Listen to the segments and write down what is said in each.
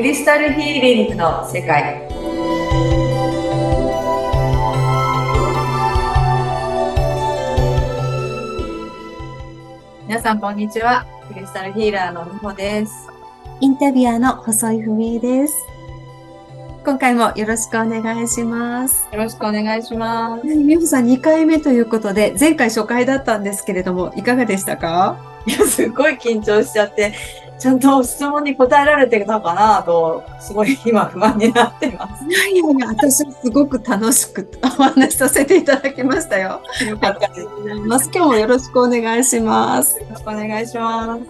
クリスタルヒーリングの世界。皆さんこんにちは。クリスタルヒーラーのみほです。インタビュアーの細井文江です。今回もよろしくお願いします。よろしくお願いします。みほさん2回目ということで、前回初回だったんですけれども、いかがでしたか？いやすごい緊張しちゃってちゃんと質問に答えられてたかなとすごい今不安になってますいやいやいや、私はすごく楽しくお話しさせていただきましたよ。よかったですよます今日もよろしくお願いします。ろしくお願いします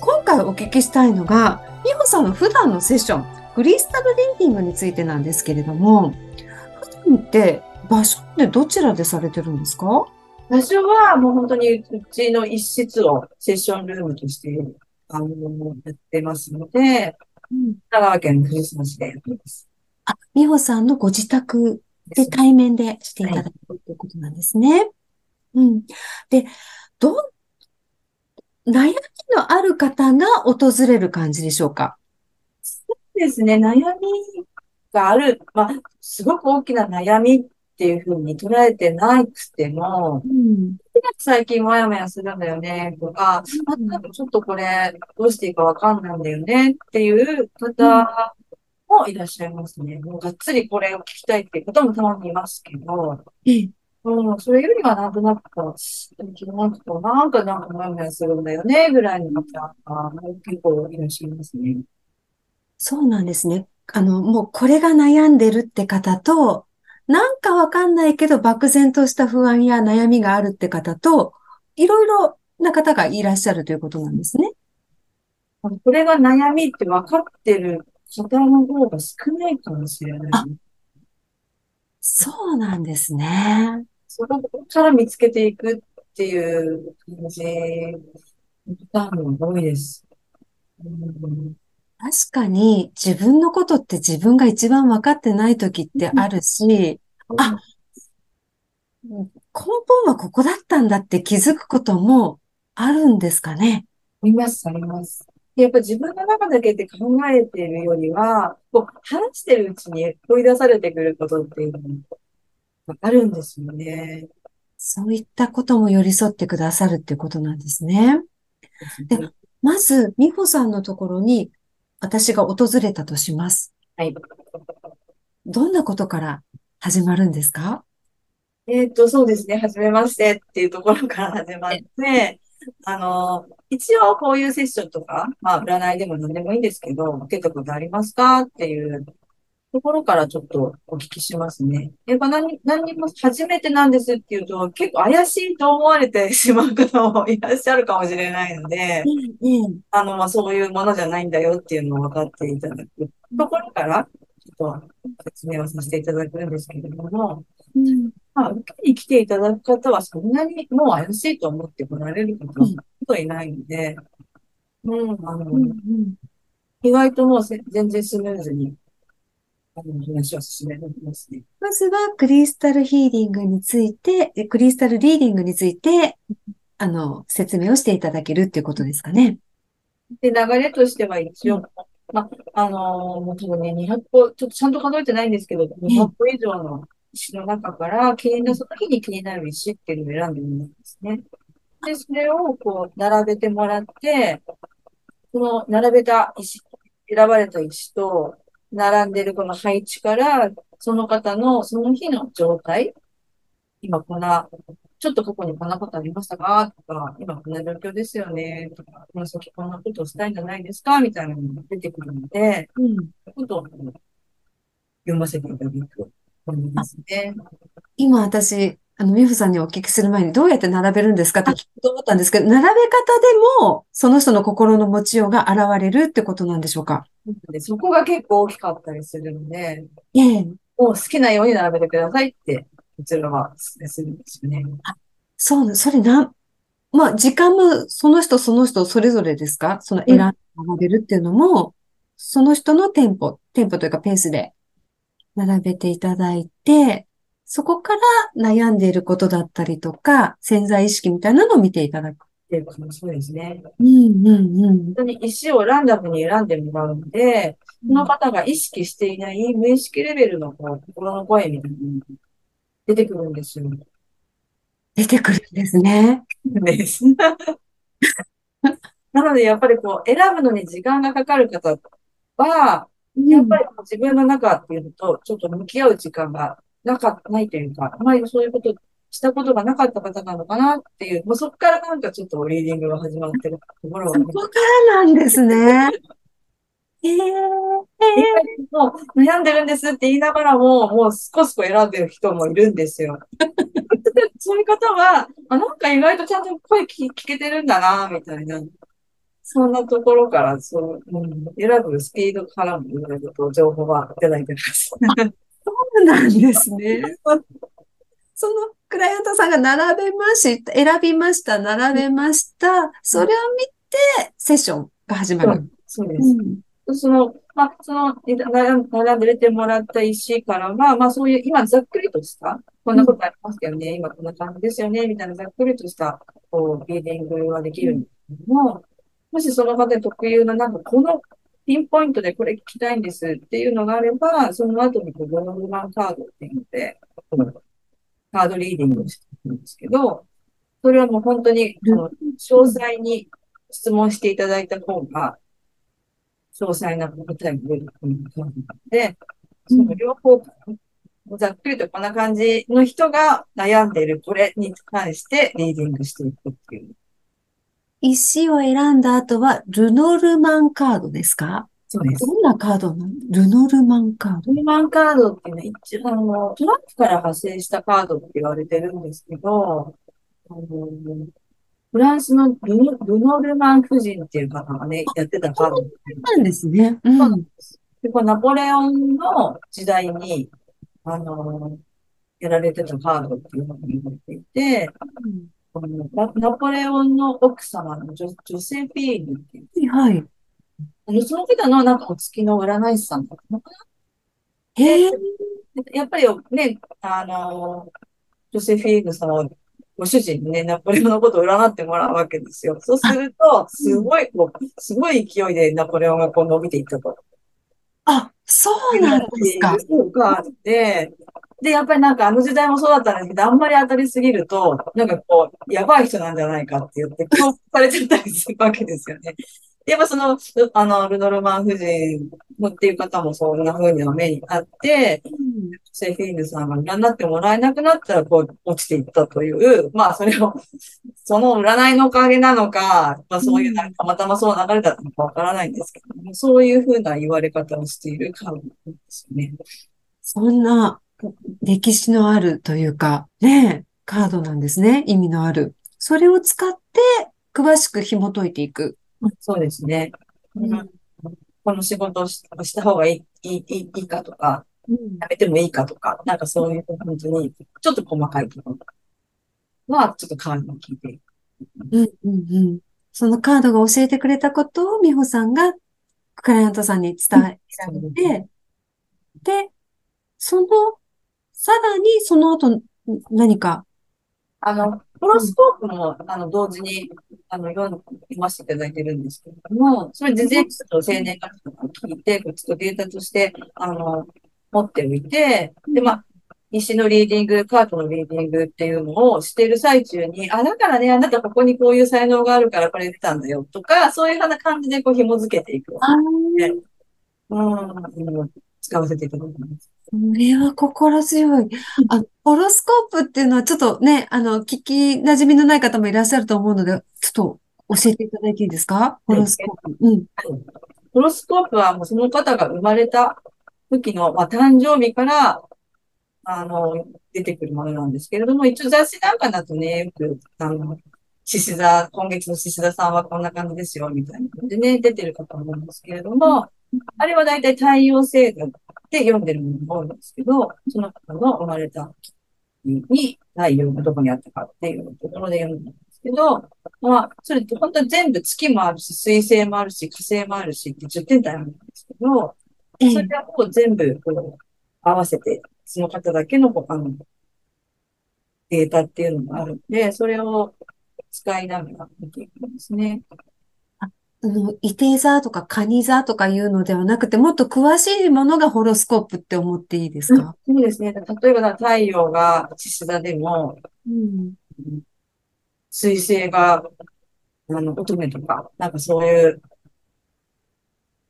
今回お聞きしたいのが、みほさんの普段のセッション、クリスタルリーディングについてなんですけれども、普段って場所ってどちらでされてるんですか？場所はもう本当にうちの一室をセッションルームとしてあのやってますので、神奈川県の藤沢市でやってます。あ、みほさんのご自宅で対面でしていただくということなんですね。うん。で、どん、悩みのある方が訪れる感じでしょうか？そうですね、悩みがある、まあ、すごく大きな悩みっていうふうに捉えてなくても、うん。最近もやもやするんだよね、とか、あ、なんかちょっとこれ、どうしていいかわかんないんだよねっていう方もいらっしゃいますね。もうがっつりこれを聞きたいっていう方もたまにいますけど、ええ、うん、それよりはなんとなくこう、気なんかなんかなんかもやもやするんだよね、ぐらいの方が結構いらっしゃいますね。そうなんですね。あの、もうこれが悩んでるって方と、なんかわかんないけど漠然とした不安や悩みがあるって方と、いろいろな方がいらっしゃるということなんですね。これが悩みって分かってる方の方が少ないかもしれない。あそうなんですね。そこから見つけていくっていう感じのパターンが多いです。うん確かに自分のことって自分が一番分かってない時ってあるし、あ根本はここだったんだって気づくこともあるんですかね。あります、あります。やっぱ自分の中だけで考えているよりは、こう話してるうちに問い出されてくることっていうのがあるんですよね。そういったことも寄り添ってくださるっていうことなんですね。でまず、美穂さんのところに私が訪れたとします。はい。どんなことから始まるんですか？えっと、そうですね。はじめましてっていうところから始まって、あの、一応こういうセッションとか、まあ、占いでも何でもいいんですけど、受けたことありますか？っていうところからちょっとお聞きしますね。やっぱ何、何にも初めてなんですっていうと、結構怪しいと思われてしまう方もいらっしゃるかもしれないので、ええ、あの、まあ、そういうものじゃないんだよっていうのを分かっていただくところから、ちょっと説明をさせていただくんですけれども、うん。まあ、受けに来ていただく方はそんなにもう怪しいと思って来られる方はほといないので、うん、あの、うんうん。意外ともうせ全然スムーズに、話は進めますね。まずはクリスタルヒーリングについて、えクリスタルリーディングについて、あの、説明をしていただけるっていうことですかね。で、流れとしては一応、まあ、あのもう多分ね、200個、ちょっとちゃんと数えてないんですけど、200個以上の石の中から、気になる、その日に気になる石っていうのを選んでみるんですね。で、それをこう、並べてもらって、この並べた石、選ばれた石と、並んでるこの配置から、その方のその日の状態、今こんな、ちょっと過去にこんなことありましたか？とか、今こんな状況ですよね？とか、この先こんなことをしたいんじゃないですか？みたいなのが出てくるので、うん。ことを読ませていただく感じですね。今私、あの、美穂さんにお聞きする前にどうやって並べるんですかって聞こうと思ったんですけど、並べ方でも、その人の心の持ちようが現れるってことなんでしょうか？でそこが結構大きかったりするので、ええ。もう好きなように並べてくださいって、こちらはするんですよね。そうな、それな、まあ、時間もその人その人それぞれですか？その選んで並べるっていうのも、その人のテンポ、テンポというかペースで並べていただいて、そこから悩んでいることだったりとか、潜在意識みたいなのを見ていただくっていうか、そうですね。うん、うん、うん。本当に石をランダムに選んでもらうので、その方が意識していない無意識レベルのこう心の声みたいなのが出てくるんですよ。出てくるんですね。です。なので、やっぱりこう、選ぶのに時間がかかる方は、やっぱり自分の中っていうのと、ちょっと向き合う時間がなか、ないというか、あまりそういうこと、したことがなかった方なのかなっていう、もうそこからなんかちょっとリーディングが始まってるところはね、そこからなんですね。ええもう悩んでるんですって言いながらも、もう少しこう選んでる人もいるんですよ。そういう方は、あ、なんか意外とちゃんと声聞聞けてるんだな、みたいな。そんなところから、そう、うん、選ぶスピードからもいろいろと情報はいただいてます。そうなんですね。そのクライアントさんが並べました、選びました、並べました。それを見て、セッションが始まる。そうです。その、まあ、その、並ん並んで出てもらった石からは、まあ、そういう、今ざっくりとした、こんなことありますよね、今こんな感じですよね、みたいなざっくりとした、こう、リーディングはできるんですけども、もしその方特有の、なんか、このピンポイントでこれ聞きたいんですっていうのがあれば、その後にこう、ゴロゴマンカードっていうので、カードリーディングをしてるんですけど、それはもう本当に、あの、詳細に質問していただいた方が、詳細な答えが出るので、その両方、ざっくりとこんな感じの人が悩んでいるこれに関してリーディングしていくっていう。石を選んだ後は、ルノルマンカードですか？そうです。どんなカードなの？ルノルマンカード。ルマンカードっていうのは一応、あの、トランプから派生したカードって言われてるんですけど、あのフランスのルノルノルマン夫人っていう方がね、やってたカードなんですね。うん。そうなんです。で、これナポレオンの時代に、あの、やられてたカードっていうのが言われていて、このナナポレオンの奥様のジョジョセフィーヌっていう、はい。その方のなんかお月の占い師さんだったのかへえ。なやっぱりね、あの、ジョセフィーヌさんはご主人にね、ナポレオンのことを占ってもらうわけですよ。そうすると、すごい、こう、すごい勢いでナポレオンがこう伸びていったと。あ、そうなんですか。そうがあって、で、やっぱりなんかあの時代もそうだったんですけど、あんまり当たりすぎると、なんかこう、やばい人なんじゃないかって言って、恐怖されちゃったりするわけですよね。やっぱその、あの、ルノルマン夫人もっていう方もそんな風な目にあって、セイフィーヌさんが占ってもらえなくなったら、こう、落ちていったという、まあ、それを、その占いのおかげなのか、まあ、そういう、たまたまそう流れだったのかわからないんですけども、そういう風な言われ方をしているカードなんですよね。そんな歴史のあるというか、ね、カードなんですね。意味のある。それを使って詳しく紐解いていく。そうですね。うんこの仕事をしした方がいい、いい、いかとか、やめてもいいかとか、なんかそういう本当に、ちょっと細かいところは、ちょっとカードを聞いていく。うんうんうん。そのカードが教えてくれたことを美穂さんがクライアントさんに伝えて、で、その、さらにその後何か、あの、ホロスコープも、あの、同時に、あの、読ませていただいてるんですけれども、それ事前と生年月日とかを聞いて、こっちとデータとして、あの、持っておいて、で、まあ、石のリーディング、カートのリーディングっていうのをしている最中に、あ、だからね、あなたここにこういう才能があるからこれ出たんだよとか、そういうような感じでこう紐付けていく。あうん、使わせていただいてます。これは心強い。あ、ホロスコープっていうのはちょっとね、あの、聞き馴染みのない方もいらっしゃると思うので、ちょっと教えていただいていいですか？ホロスコープ。うん。ホロスコープはもうその方が生まれた時の、まあ、誕生日から、あの、出てくるものなんですけれども、一応雑誌なんかだとね、よく、あの、獅子座、今月の獅子座さんはこんな感じですよ、みたいな感じでね、出てるかと思うんですけれども、あれは大体太陽星座で読んでるものが多いんですけど、その方の生まれた日に太陽がどこにあったかっていうところで読んでるんですけど、まあ、それって本当に全部月もあるし、水星もあるし、火星もあるしって10点体あるんですけど、えそれはこう全部こう合わせて、その方だけのあのデータっていうのがあるんで、それを使いながら見ていくんですね。あの、伊手座とか蟹座とかいうのではなくて、もっと詳しいものがホロスコープって思っていいですか？そうですね。例えば太陽が獅子座でも、うん。水星が、あの、乙女とか、なんかそういう、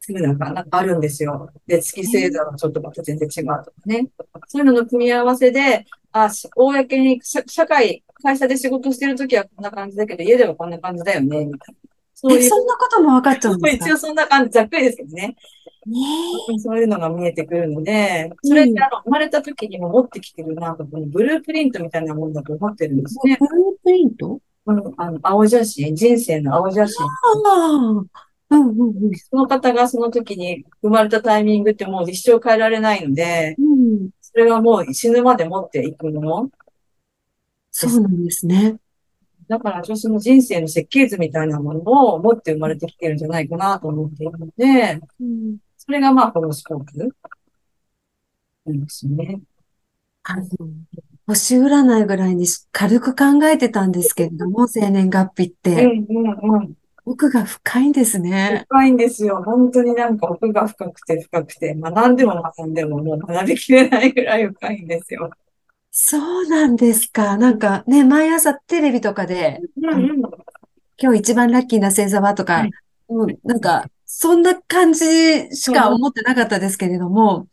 そういうのがなんかあるんですよ。で、月星座はちょっとまた全然違うとかね。そういうのの組み合わせで、あ、公に、社社会、会社で仕事してるときはこんな感じだけど、家ではこんな感じだよね、みたいな。そうえ、いう、そんなことも分かっちゃうんですか？一応そんな感じ、ざっくりですけどね。ねそういうのが見えてくるので、それってあの、生まれた時にも持ってきてる、なんかこのブループリントみたいなもんだと思ってるんですね。ブループリント？この、あの、青写真、人生の青写真。ああ。うんうんうん。その方がその時に生まれたタイミングってもう一生変えられないので、うん。それはもう死ぬまで持っていくもの。そうなんですね。だから、私の人生の設計図みたいなものを持って生まれてきてるんじゃないかなと思っているので、うん。それがまあ、ホロスコープなんですよね。あの、星占いぐらいに軽く考えてたんですけれども、生年月日っうて、んうんうん。奥が深いんですね。深いんですよ。本当になんか奥が深くて深くて、学んでも学んでももう学びきれないぐらい深いんですよ。そうなんですか。なんかね、毎朝テレビとかで、うんうん。今日一番ラッキーな星座はとかはい、うん、なんか、そんな感じしか思ってなかったですけれども、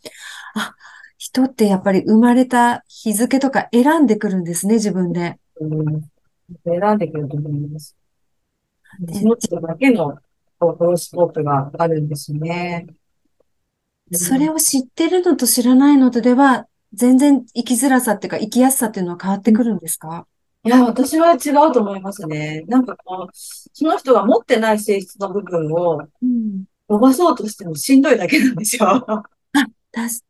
あ、人ってやっぱり生まれた日付とか選んでくるんですね、自分で。うん選んでくると思います。でその人だけのホロスコープがあるんですよね。それを知ってるのと知らないのとでは、全然生きづらさっていうか、生きやすさっていうのは変わってくるんですか？いや、私は違うと思いますね。なんかこう、その人が持ってない性質の部分をうん。伸ばそうとしてもしんどいだけなんですよ。たし、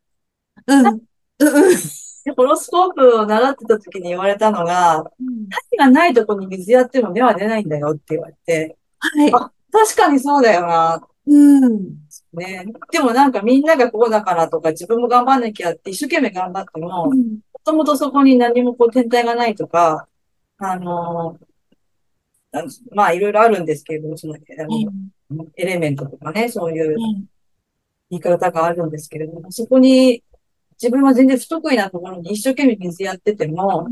うん、うん、うん。でホロスコープを習ってた時に言われたのが、火がないとこに水やっても芽は出ないんだよって言われて、はい。あ確かにそうだよな、うん。ね。でもなんかみんながこうだからとか自分も頑張んなきゃって一生懸命頑張っても、もうんともとそこに何もこう天体がないとか、あのあのまあいろいろあるんですけれども、その、あのエレメントとかね、そういう言い方があるんですけれども、そこに自分は全然不得意なところに一生懸命水やってても、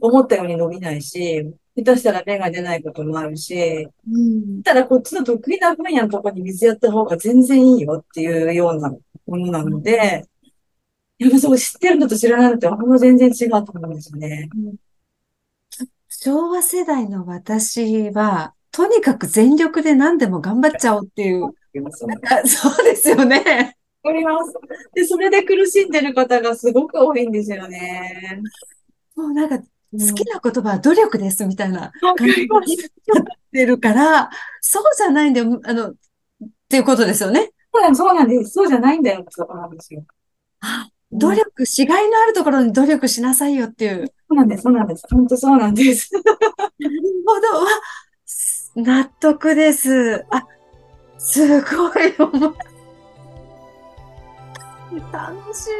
思ったように伸びないし、下手したら芽が出ないこともあるし、うん。ただこっちの得意な分野のところに水やった方が全然いいよっていうようなものなので、やっぱそう知ってるのと知らないのってほんと全然違うと思うんですよね。昭和世代の私は、とにかく全力で何でも頑張っちゃおうっていう。そうですよね。わかります。で、それで苦しんでる方がすごく多いんですよね。もうなんか、好きな言葉は努力ですみたいな感じります。になってるから、そうじゃないんだよ。あの、っていうことですよね。そうなんそうなんです。そうじゃないんだよってところなんですよ。努力、しがいのあるところに努力しなさいよっていう。そうなんです。そうなんです。本当そうなんです。なるほど。わ、納得です。あ、すごい。楽しい。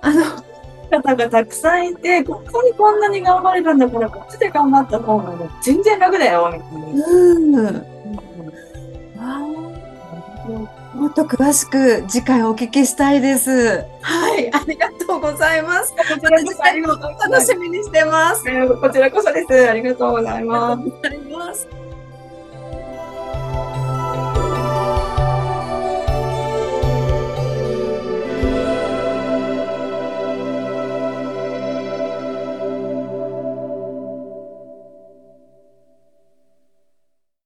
あの、方がたくさんいて、ここにこんなに頑張れたんだから、こっちで頑張った方がもう全然楽だよ、みたいな。もっと詳しく次回お聞きしたいです。はい、ありがとうございます。こちらこそ楽しみにしてます。こちらこそです。ありがとうございます。はい